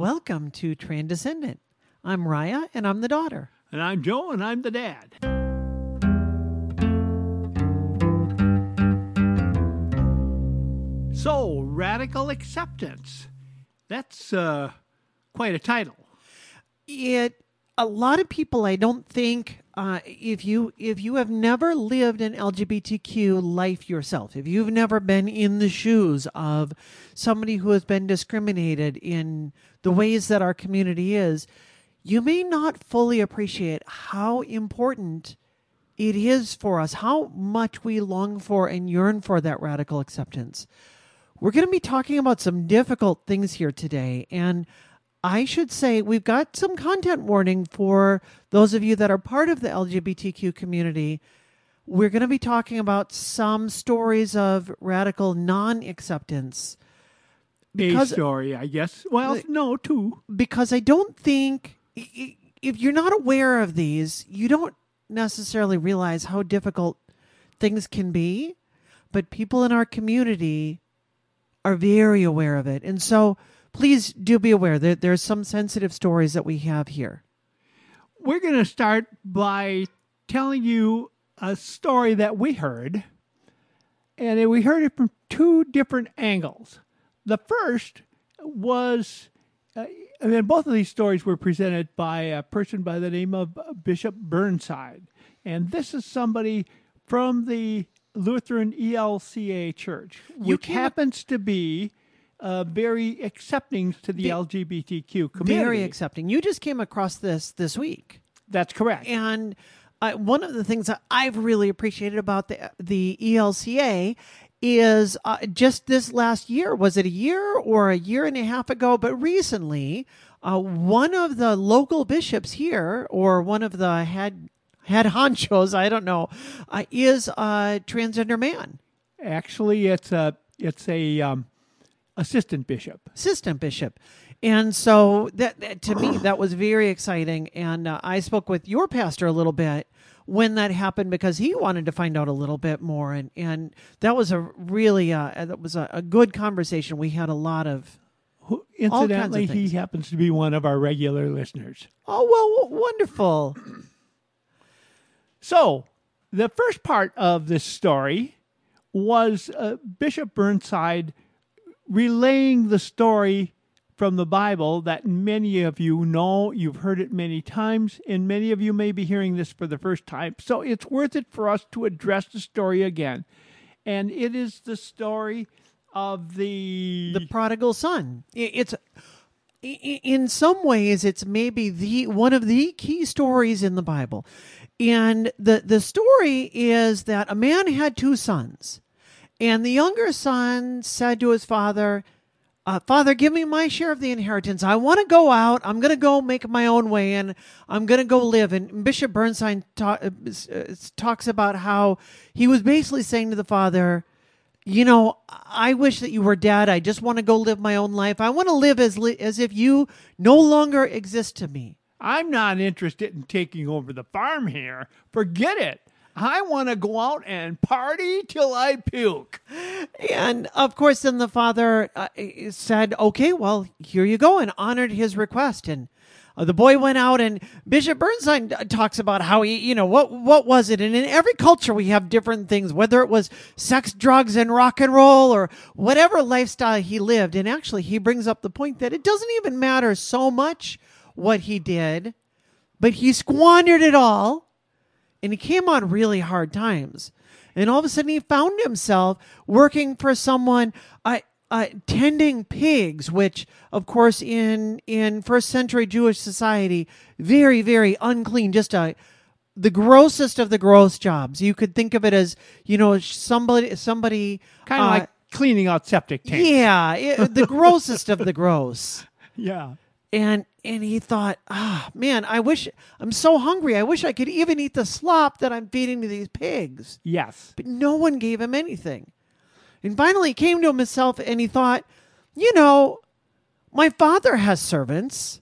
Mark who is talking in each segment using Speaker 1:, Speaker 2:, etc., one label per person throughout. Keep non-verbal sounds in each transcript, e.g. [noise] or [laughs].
Speaker 1: Welcome to Transcendent. I'm Raya and I'm the daughter.
Speaker 2: And I'm Joe, and I'm the dad. So, radical acceptance. That's uh, quite a title.
Speaker 1: It a lot of people I don't think uh, if you if you have never lived an LGBTQ life yourself, if you've never been in the shoes of somebody who has been discriminated in the ways that our community is, you may not fully appreciate how important it is for us, how much we long for and yearn for that radical acceptance. We're going to be talking about some difficult things here today. And I should say we've got some content warning for those of you that are part of the LGBTQ community. We're going to be talking about some stories of radical non acceptance.
Speaker 2: A story, I guess. Well, no, two.
Speaker 1: Because I don't think, if you're not aware of these, you don't necessarily realize how difficult things can be. But people in our community are very aware of it. And so please do be aware that there's some sensitive stories that we have here.
Speaker 2: We're going to start by telling you a story that we heard, and we heard it from two different angles. The first was, uh, I mean, both of these stories were presented by a person by the name of Bishop Burnside, and this is somebody from the Lutheran ELCA Church, which happens to be uh, very accepting to the
Speaker 1: Ve-
Speaker 2: LGBTQ community.
Speaker 1: Very accepting. You just came across this this week.
Speaker 2: That's correct.
Speaker 1: And uh, one of the things that I've really appreciated about the the ELCA is uh, just this last year. Was it a year or a year and a half ago? But recently, uh, one of the local bishops here, or one of the head head honchos, I don't know, uh, is a transgender man,
Speaker 2: Actually, it's a it's a um, assistant bishop.
Speaker 1: assistant bishop. And so that, that to me that was very exciting. And uh, I spoke with your pastor a little bit when that happened because he wanted to find out a little bit more. And and that was a really uh, that was a, a good conversation. We had a lot of
Speaker 2: Who,
Speaker 1: kinds of
Speaker 2: incidentally, he happens to be one of our regular listeners.
Speaker 1: oh well wonderful.
Speaker 2: So, the first part of this story was uh, Bishop Burnside relaying the story from the Bible that many of you know. You've heard it many times, and many of you may be hearing this for the first time. So, it's worth it for us to address the story again. And it is the story of the.
Speaker 1: the prodigal son. It's in some ways it's maybe the one of the key stories in the Bible. And the the story is that a man had two sons. And the younger son said to his father, uh, Father, give me my share of the inheritance. I want to go out. I'm going to go make my own way and I'm going to go live. And Bishop Bernstein uh, uh, talks about how he was basically saying to the father, you know, I wish that you were dead. I just want to go live my own life. I want to live as li- as if you no longer exist to me.
Speaker 2: I'm not interested in taking over the farm here. Forget it. I want to go out and party till I puke.
Speaker 1: And of course, then the father uh, said, "Okay, well, here you go," and honored his request. And uh, the boy went out, and Bishop Bernstein uh, talks about how he, you know, what what was it? And in every culture, we have different things, whether it was sex, drugs, and rock and roll, or whatever lifestyle he lived. And actually, he brings up the point that it doesn't even matter so much what he did, but he squandered it all and he came on really hard times. And all of a sudden, he found himself working for someone uh, uh, tending pigs, which, of course, in in first century Jewish society, very very unclean. Just a the grossest of the gross jobs. You could think of it as you know somebody somebody
Speaker 2: Kind of
Speaker 1: uh,
Speaker 2: like cleaning out septic tanks.
Speaker 1: yeah, it- the [laughs] grossest of the gross
Speaker 2: Yeah.
Speaker 1: And and he thought ah man i wish i'm so hungry. I wish i could even eat the slop that i'm feeding to these pigs.
Speaker 2: Yes.
Speaker 1: but no one gave him anything. And finally he came to himself and he thought you know my father has servants.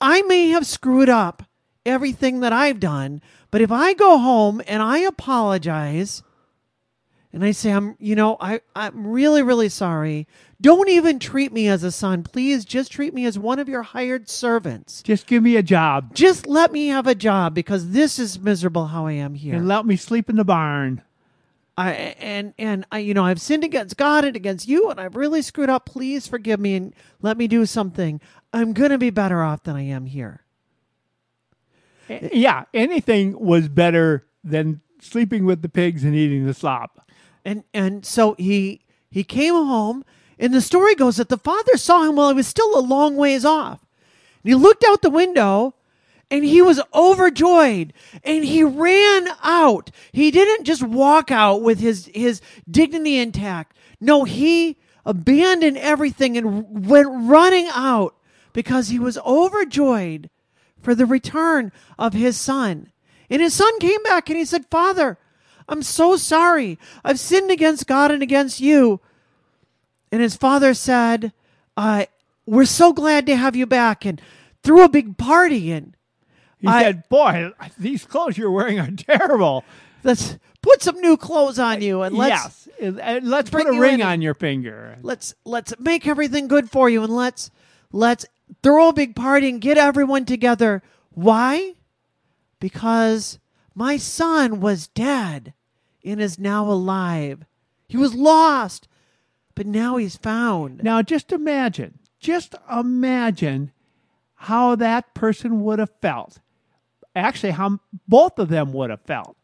Speaker 1: I may have screwed up everything that i've done but if i go home and i apologize And I say, I'm, you know, I, I'm really, really sorry. Don't even treat me as a son. Please just treat me as one of your hired servants.
Speaker 2: Just give me a job
Speaker 1: Just let me have a job because this is miserable how I am here.
Speaker 2: and let me sleep in the barn.
Speaker 1: I and and I you know I've sinned against God and against you and I've really screwed up. Please forgive me and let me do something. I'm going to be better off than I am here.
Speaker 2: Yeah, anything was better than sleeping with the pigs and eating the slop.
Speaker 1: And and so he he came home and the story goes that the father saw him while he was still a long ways off. And he looked out the window and he was overjoyed and he ran out. He didn't just walk out with his his dignity intact. No, he abandoned everything and went running out because he was overjoyed for the return of his son. And his son came back and he said, Father, I'm so sorry. I've sinned against God and against you. And his father said, uh, We're so glad to have you back and threw a big party and
Speaker 2: He
Speaker 1: I-
Speaker 2: said, "Boy, these clothes you're wearing are terrible."
Speaker 1: let's put some new clothes on you and let's
Speaker 2: yes, and, let's put a ring on your finger.
Speaker 1: let's let's make everything good for you and let's let's throw a big party and get everyone together. Why? Because my son was dead and is now alive. He was lost, but now he's found.
Speaker 2: Now, just imagine, just imagine how that person would have felt. Actually, how both of them would have felt.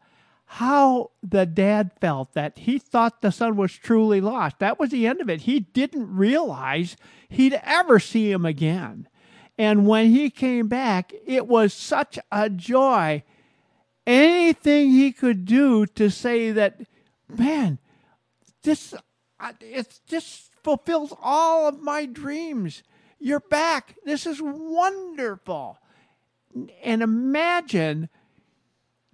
Speaker 2: How the dad felt that he thought the son was truly lost. That was the end of it. He didn't realize he'd ever see him again. And when he came back, it was such a joy. Anything he could do to say that, man, this I- it's just fulfills all of my dreams. You're back. This is wonderful. And imagine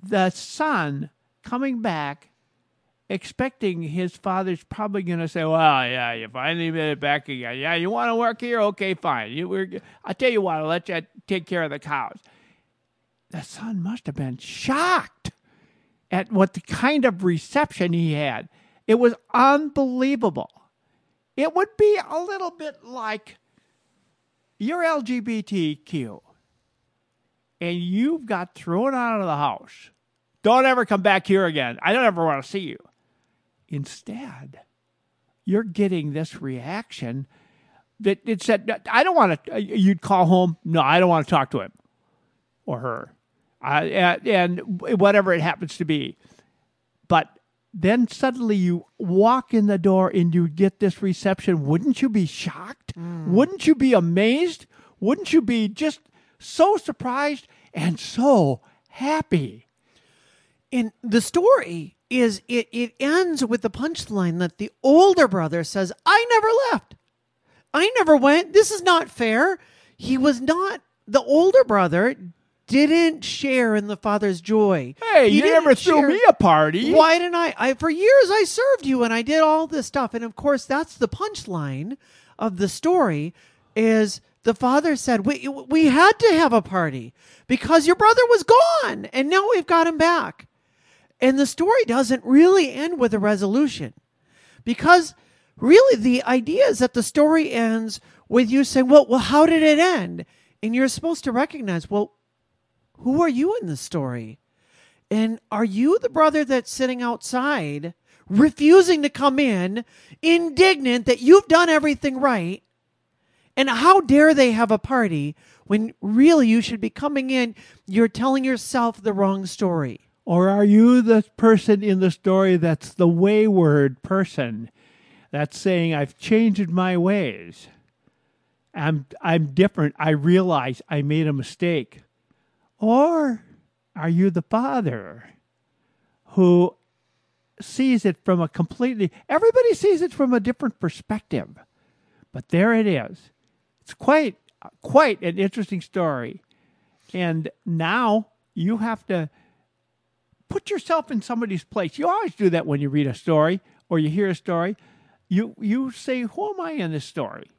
Speaker 2: the son coming back expecting his father's probably going to say, "Well, yeah, you finally made it back again. Yeah, you want to work here? Okay, fine. You, we're, I'll tell you what. I'll let you take care of the cows." The son must have been shocked at what the kind of reception he had. It was unbelievable. It would be a little bit like you're LGBTQ and you've got thrown out of the house. Don't ever come back here again. I don't ever want to see you. Instead, you're getting this reaction that it said, I don't want to, uh, you'd call home. No, I don't want to talk to him or her. Uh, and, and whatever it happens to be. But then suddenly you walk in the door and you get this reception. Wouldn't you be shocked? Wouldn't you be amazed? Wouldn't you be just so surprised and so happy?
Speaker 1: And the story is it, it ends with the punchline that the older brother says, I never left. I never went. This is not fair. He was not, the older brother didn't share in the father's joy.
Speaker 2: Hey,
Speaker 1: He
Speaker 2: you never threw
Speaker 1: share-
Speaker 2: me a party.
Speaker 1: Why didn't I? I? For years I served you and I did all this stuff. And of course, that's the punchline of the story is the father said, we, we had to have a party because your brother was gone and now we've got him back. And the story doesn't really end with a resolution because really the idea is that the story ends with you saying, well, well, how did it end? And you're supposed to recognize, well, who are you in the story? And are you the brother that's sitting outside, refusing to come in, indignant that you've done everything right? And how dare they have a party when really you should be coming in, you're telling yourself the wrong story?
Speaker 2: Or are you the person in the story that's the wayward person that's saying, I've changed my ways? I'm, I'm different. I realize I made a mistake. Or are you the father who sees it from a completely, everybody sees it from a different perspective. But there it is. It's quite, quite an interesting story. And now you have to put yourself in somebody's place. You always do that when you read a story or you hear a story. You you say, "Who am I in this story?"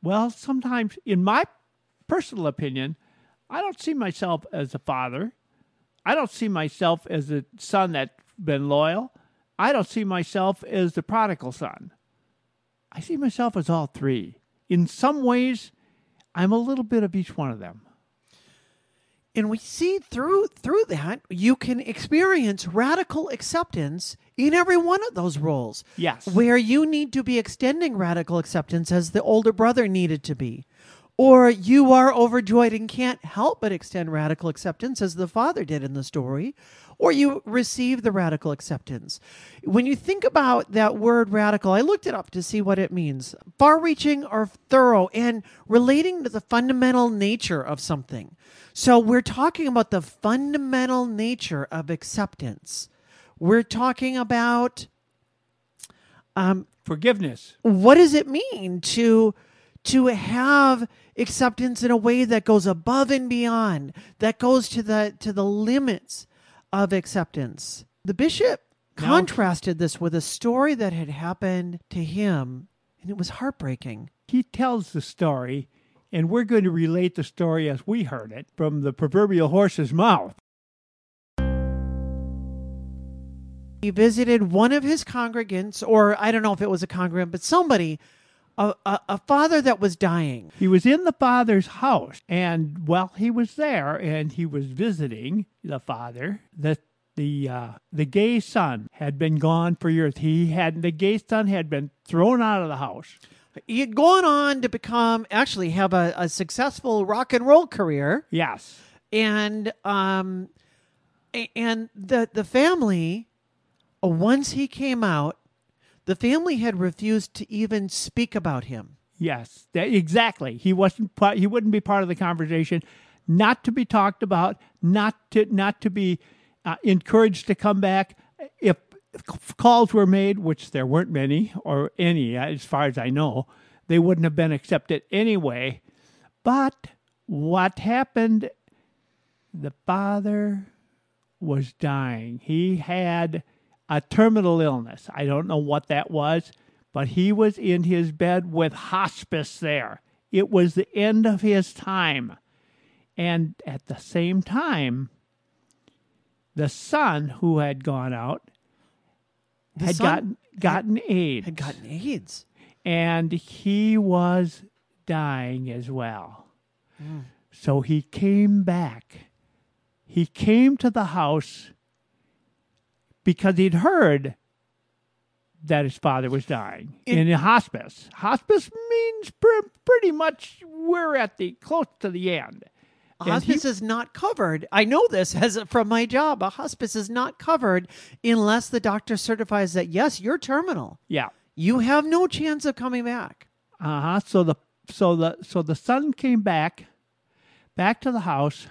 Speaker 2: Well, sometimes, in my personal opinion, I don't see myself as a father. I don't see myself as a son that's been loyal. I don't see myself as the prodigal son. I see myself as all three. In some ways, I'm a little bit of each one of them.
Speaker 1: And we see through through that you can experience radical acceptance in every one of those roles.
Speaker 2: Yes.
Speaker 1: Where you need to be extending radical acceptance as the older brother needed to be. Or you are overjoyed and can't help but extend radical acceptance as the father did in the story. Or you receive the radical acceptance. When you think about that word radical, I looked it up to see what it means far reaching or thorough and relating to the fundamental nature of something. So we're talking about the fundamental nature of acceptance. We're talking about um,
Speaker 2: Forgiveness.
Speaker 1: what does it mean to to have acceptance in a way that goes above and beyond, that goes to the to the limits of acceptance. The bishop
Speaker 2: Now-
Speaker 1: contrasted this with a story that had happened to him, and it was heartbreaking.
Speaker 2: He tells the story, and we're going to relate the story as we heard it from the proverbial horse's mouth.
Speaker 1: he visited one of his congregants, or I don't know if it was a congregant, but somebody, a, a, a father that was dying.
Speaker 2: He was in the father's house, and while he was there and he was visiting the father, the the uh, the gay son had been gone for years. He had the gay son had been thrown out of the house.
Speaker 1: He had gone on to become, actually, have a, a successful rock and roll career,
Speaker 2: Yes,
Speaker 1: and um, and the the family, uh, once he came out, the family had refused to even speak about him.
Speaker 2: yes, that, exactly. He wasn't. He wouldn't be part of the conversation. Not to be talked about. Not to not to be uh, encouraged to come back. If calls were made, which there weren't many or any, as far as I know, they wouldn't have been accepted anyway. But what happened? The father was dying. He had a terminal illness. I don't know what that was, but he was in his bed with hospice there. It was the end of his time. And at the same time, the son who had gone out
Speaker 1: The
Speaker 2: had gotten gotten AIDS,
Speaker 1: had gotten AIDS.
Speaker 2: and he was dying as well. Mm. So he came back. He came to the house because he'd heard that his father was dying
Speaker 1: In-
Speaker 2: in, a hospice. Hospice means pr- pretty much we're at the close to the end.
Speaker 1: A
Speaker 2: And
Speaker 1: hospice
Speaker 2: he-
Speaker 1: is not covered. I know this as from my job. A hospice is not covered unless the doctor certifies that yes, you're terminal.
Speaker 2: yeah.
Speaker 1: You have no chance of coming back.
Speaker 2: Uh huh. So the so the so the son came back, back to the house,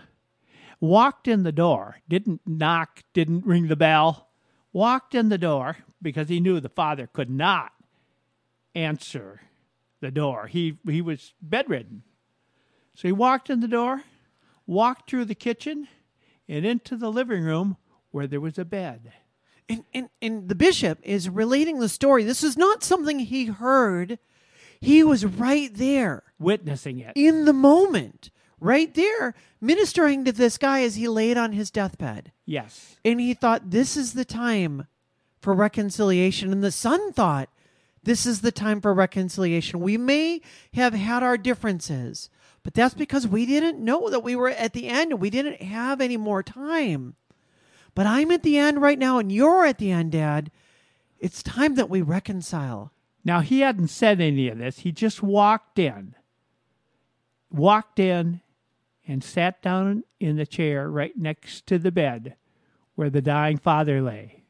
Speaker 2: walked in the door, didn't knock, didn't ring the bell, walked in the door because he knew the father could not answer the door. He he was bedridden, so he walked in the door, walked through the kitchen, and into the living room where there was a bed.
Speaker 1: And, and, and the bishop is relating the story. This is not something he heard. He was right there
Speaker 2: Witnessing it.
Speaker 1: in the moment, right there, ministering to this guy as he laid on his deathbed.
Speaker 2: Yes.
Speaker 1: And he thought, this is the time for reconciliation. And the son thought, this is the time for reconciliation. We may have had our differences, but that's because we didn't know that we were at the end and we didn't have any more time. But I'm at the end right now, and you're at the end, Dad. It's time that we reconcile.
Speaker 2: Now, he hadn't said any of this. He just walked in, walked in, and sat down in the chair right next to the bed where the dying father lay.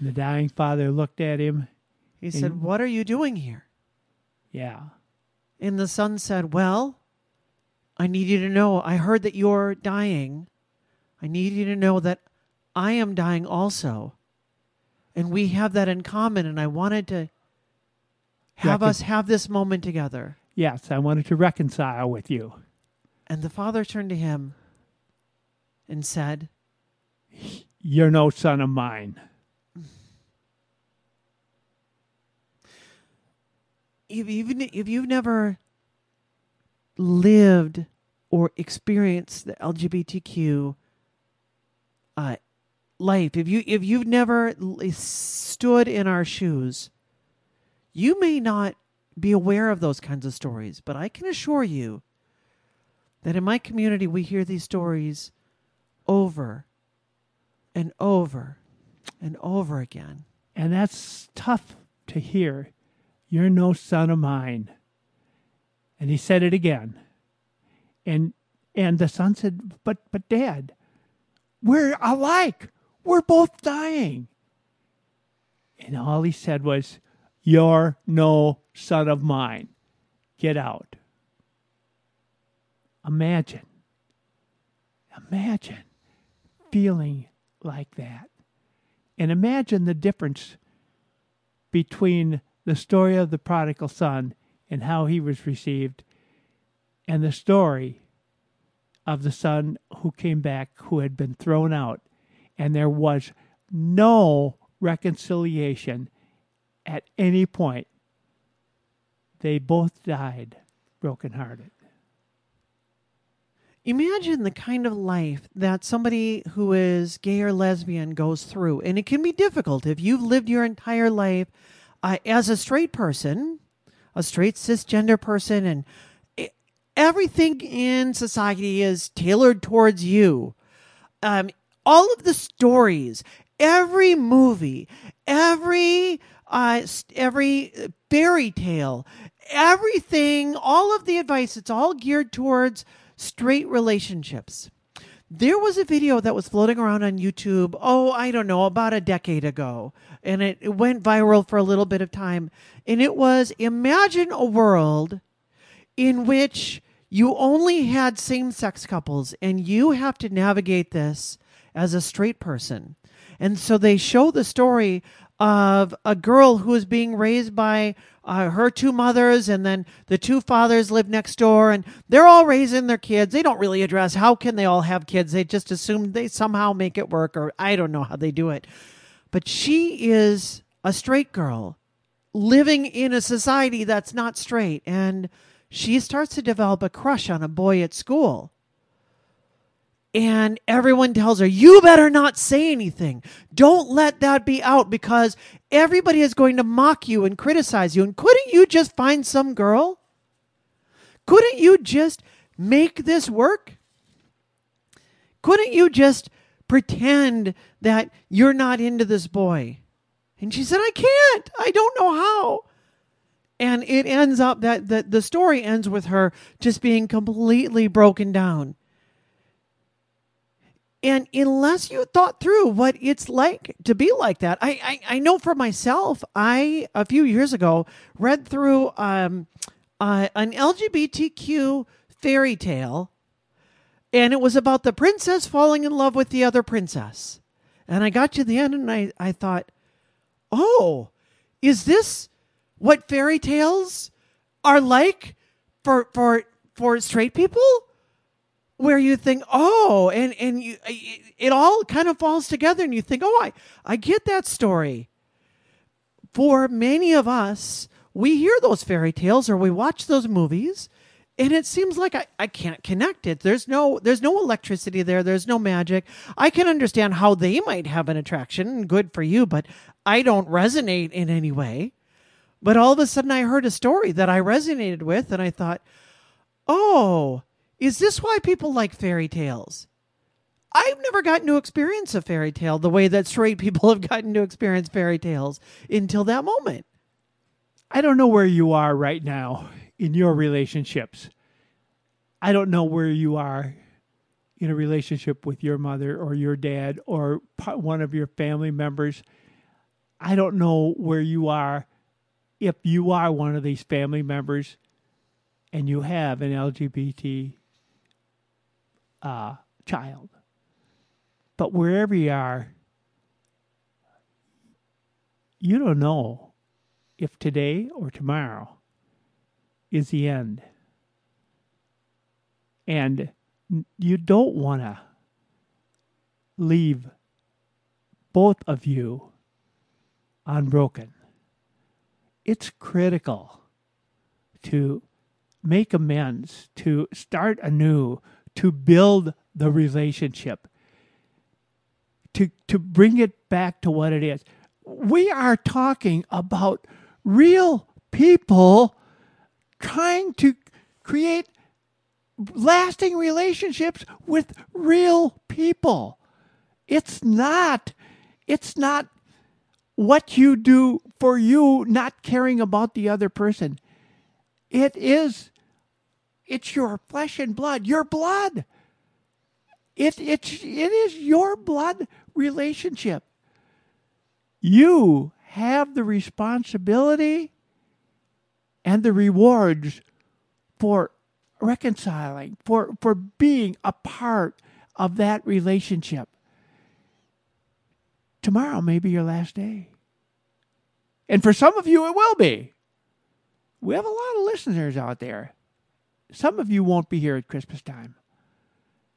Speaker 2: The dying father looked at him.
Speaker 1: He said, What are you doing here?
Speaker 2: Yeah.
Speaker 1: And the son said, Well, I need you to know, I heard that you're dying. I need you to know that I am dying also. And we mm-hmm. have that in common. And I wanted to have
Speaker 2: Recon-
Speaker 1: us have this moment together.
Speaker 2: Yes, I wanted to reconcile with you.
Speaker 1: And the father turned to him and said,
Speaker 2: You're no son of mine.
Speaker 1: if even if you've never lived or experienced the LGBTQ uh, life, if you if you've never stood in our shoes, you may not be aware of those kinds of stories, but I can assure you that in my community we hear these stories over and over and over again.
Speaker 2: And that's tough to hear. You're no son of mine. And he said it again. And and the son said, But but dad, we're alike. We're both dying. And all he said was, You're no son of mine. Get out. Imagine. Imagine feeling like that. And imagine the difference between the story of the prodigal son and how he was received and the story of the son who came back who had been thrown out and there was no reconciliation at any point they both died brokenhearted
Speaker 1: Imagine the kind of life that somebody who is gay or lesbian goes through. And it can be difficult if you've lived your entire life uh, as a straight person, a straight cisgender person, and everything in society is tailored towards you. Um, all of the stories, every movie, every uh, every fairy tale, everything, all of the advice, it's all geared towards straight relationships. There was a video that was floating around on YouTube, oh, I don't know, about a decade ago. And it, it went viral for a little bit of time. And it was imagine a world in which you only had same sex couples and you have to navigate this as a straight person. And so they show the story of a girl who is being raised by uh, her two mothers, and then the two fathers live next door, and they're all raising their kids. They don't really address how can they all have kids. They just assume they somehow make it work, or I don't know how they do it. But she is a straight girl living in a society that's not straight, and she starts to develop a crush on a boy at school and everyone tells her, You better not say anything. Don't let that be out because everybody is going to mock you and criticize you. And couldn't you just find some girl? Couldn't you just make this work? Couldn't you just pretend that you're not into this boy? And she said, I can't. I don't know how. And it ends up that the, the story ends with her just being completely broken down. And unless you thought through what it's like to be like that, I, I, I know for myself, I, a few years ago, read through um, uh, an LGBTQ fairy tale, and it was about the princess falling in love with the other princess. And I got to the end and I, I thought, oh, is this what fairy tales are like for, for, for straight people? Where you think, oh, and and you, it, all kind of falls together, and you think, oh, I I get that story. For many of us, we hear those fairy tales or we watch those movies, and it seems like I, I can't connect it. There's no there's no electricity there. There's no magic. I can understand how they might have an attraction, good for you, but I don't resonate in any way. But all of a sudden, I heard a story that I resonated with, and I thought, oh, is this why people like fairy tales? I've never gotten to experience a fairy tale the way that straight people [laughs] have gotten to experience fairy tales until that moment.
Speaker 2: I don't know where you are right now in your relationships. I don't know where you are in a relationship with your mother or your dad or one of your family members. I don't know where you are if you are one of these family members and you have an LGBT uh, child. But wherever you are, you don't know if today or tomorrow is the end. And you don't want to leave both of you unbroken. It's critical to make amends, to start anew, to build the relationship, to to bring it back to what it is. We are talking about real people trying to create lasting relationships with real people. It's not it's not what you do for you not caring about the other person. It is it's your flesh and blood, your blood. It, it, it is your blood relationship. You have the responsibility and the rewards for reconciling, for, for being a part of that relationship. Tomorrow may be your last day. And for some of you, it will be. We have a lot of listeners out there. Some of you won't be here at Christmas time.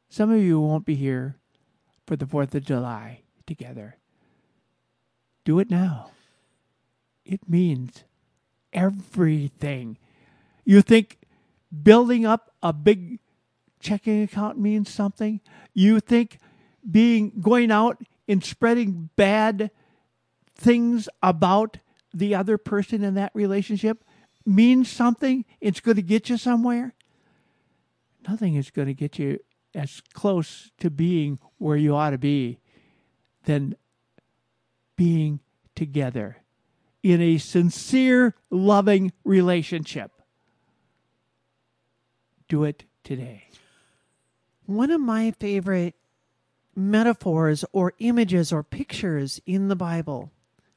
Speaker 2: Some of you won't be here for the 4th of July together. Do it now. It means everything. You think building up a big checking account means something? You think being going out and spreading bad things about the other person in that relationship means something? It's going to get you somewhere? Nothing is going to get you as close to being where you ought to be than being together in a sincere, loving relationship. Do it today.
Speaker 1: One of my favorite metaphors or images or pictures in the Bible,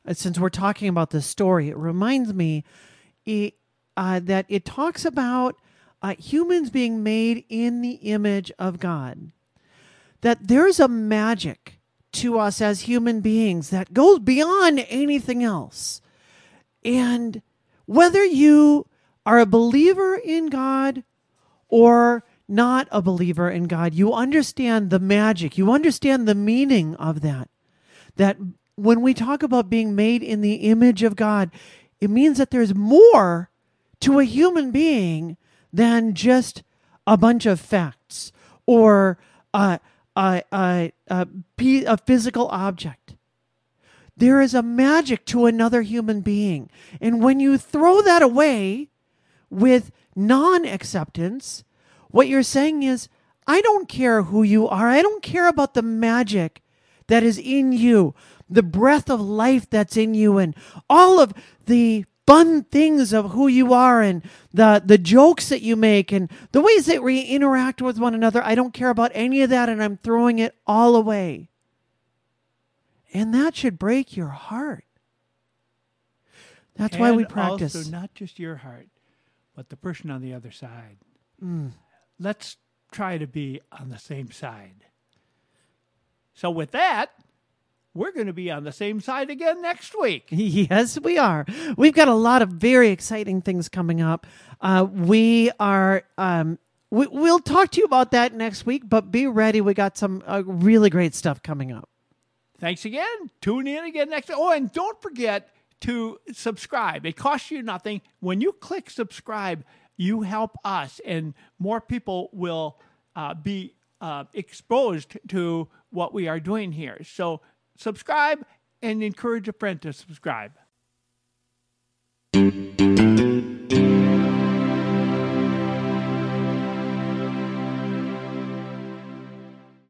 Speaker 1: uh, since we're talking about this story, it reminds me it, uh, that it talks about uh, humans being made in the image of God. That there's a magic to us as human beings that goes beyond anything else. And whether you are a believer in God or not a believer in God, you understand the magic, you understand the meaning of that. That when we talk about being made in the image of God, it means that there's more to a human being than just a bunch of facts or a, a, a, a, physical object. There is a magic to another human being. And when you throw that away with non acceptance, what you're saying is, I don't care who you are. I don't care about the magic that is in you, the breath of life that's in you, and all of the fun things of who you are and the the jokes that you make and the ways that we interact with one another. I don't care about any of that and I'm throwing it all away. And that should break your heart. That's
Speaker 2: and
Speaker 1: why we practice.
Speaker 2: Also, not just your heart, but the person on the other side. Mm. Let's try to be on the same side. So, with that, we're going to be on the same side again next week. [laughs]
Speaker 1: Yes, we are. We've got a lot of very exciting things coming up. Uh, we are. Um, we, will talk to you about that next week, but be ready. We got some uh, really great stuff coming up.
Speaker 2: Thanks again. Tune in again next. Oh, and don't forget to subscribe. It costs you nothing. When you click subscribe, you help us, and more people will uh, be uh, exposed to what we are doing here. So subscribe and encourage a friend to subscribe.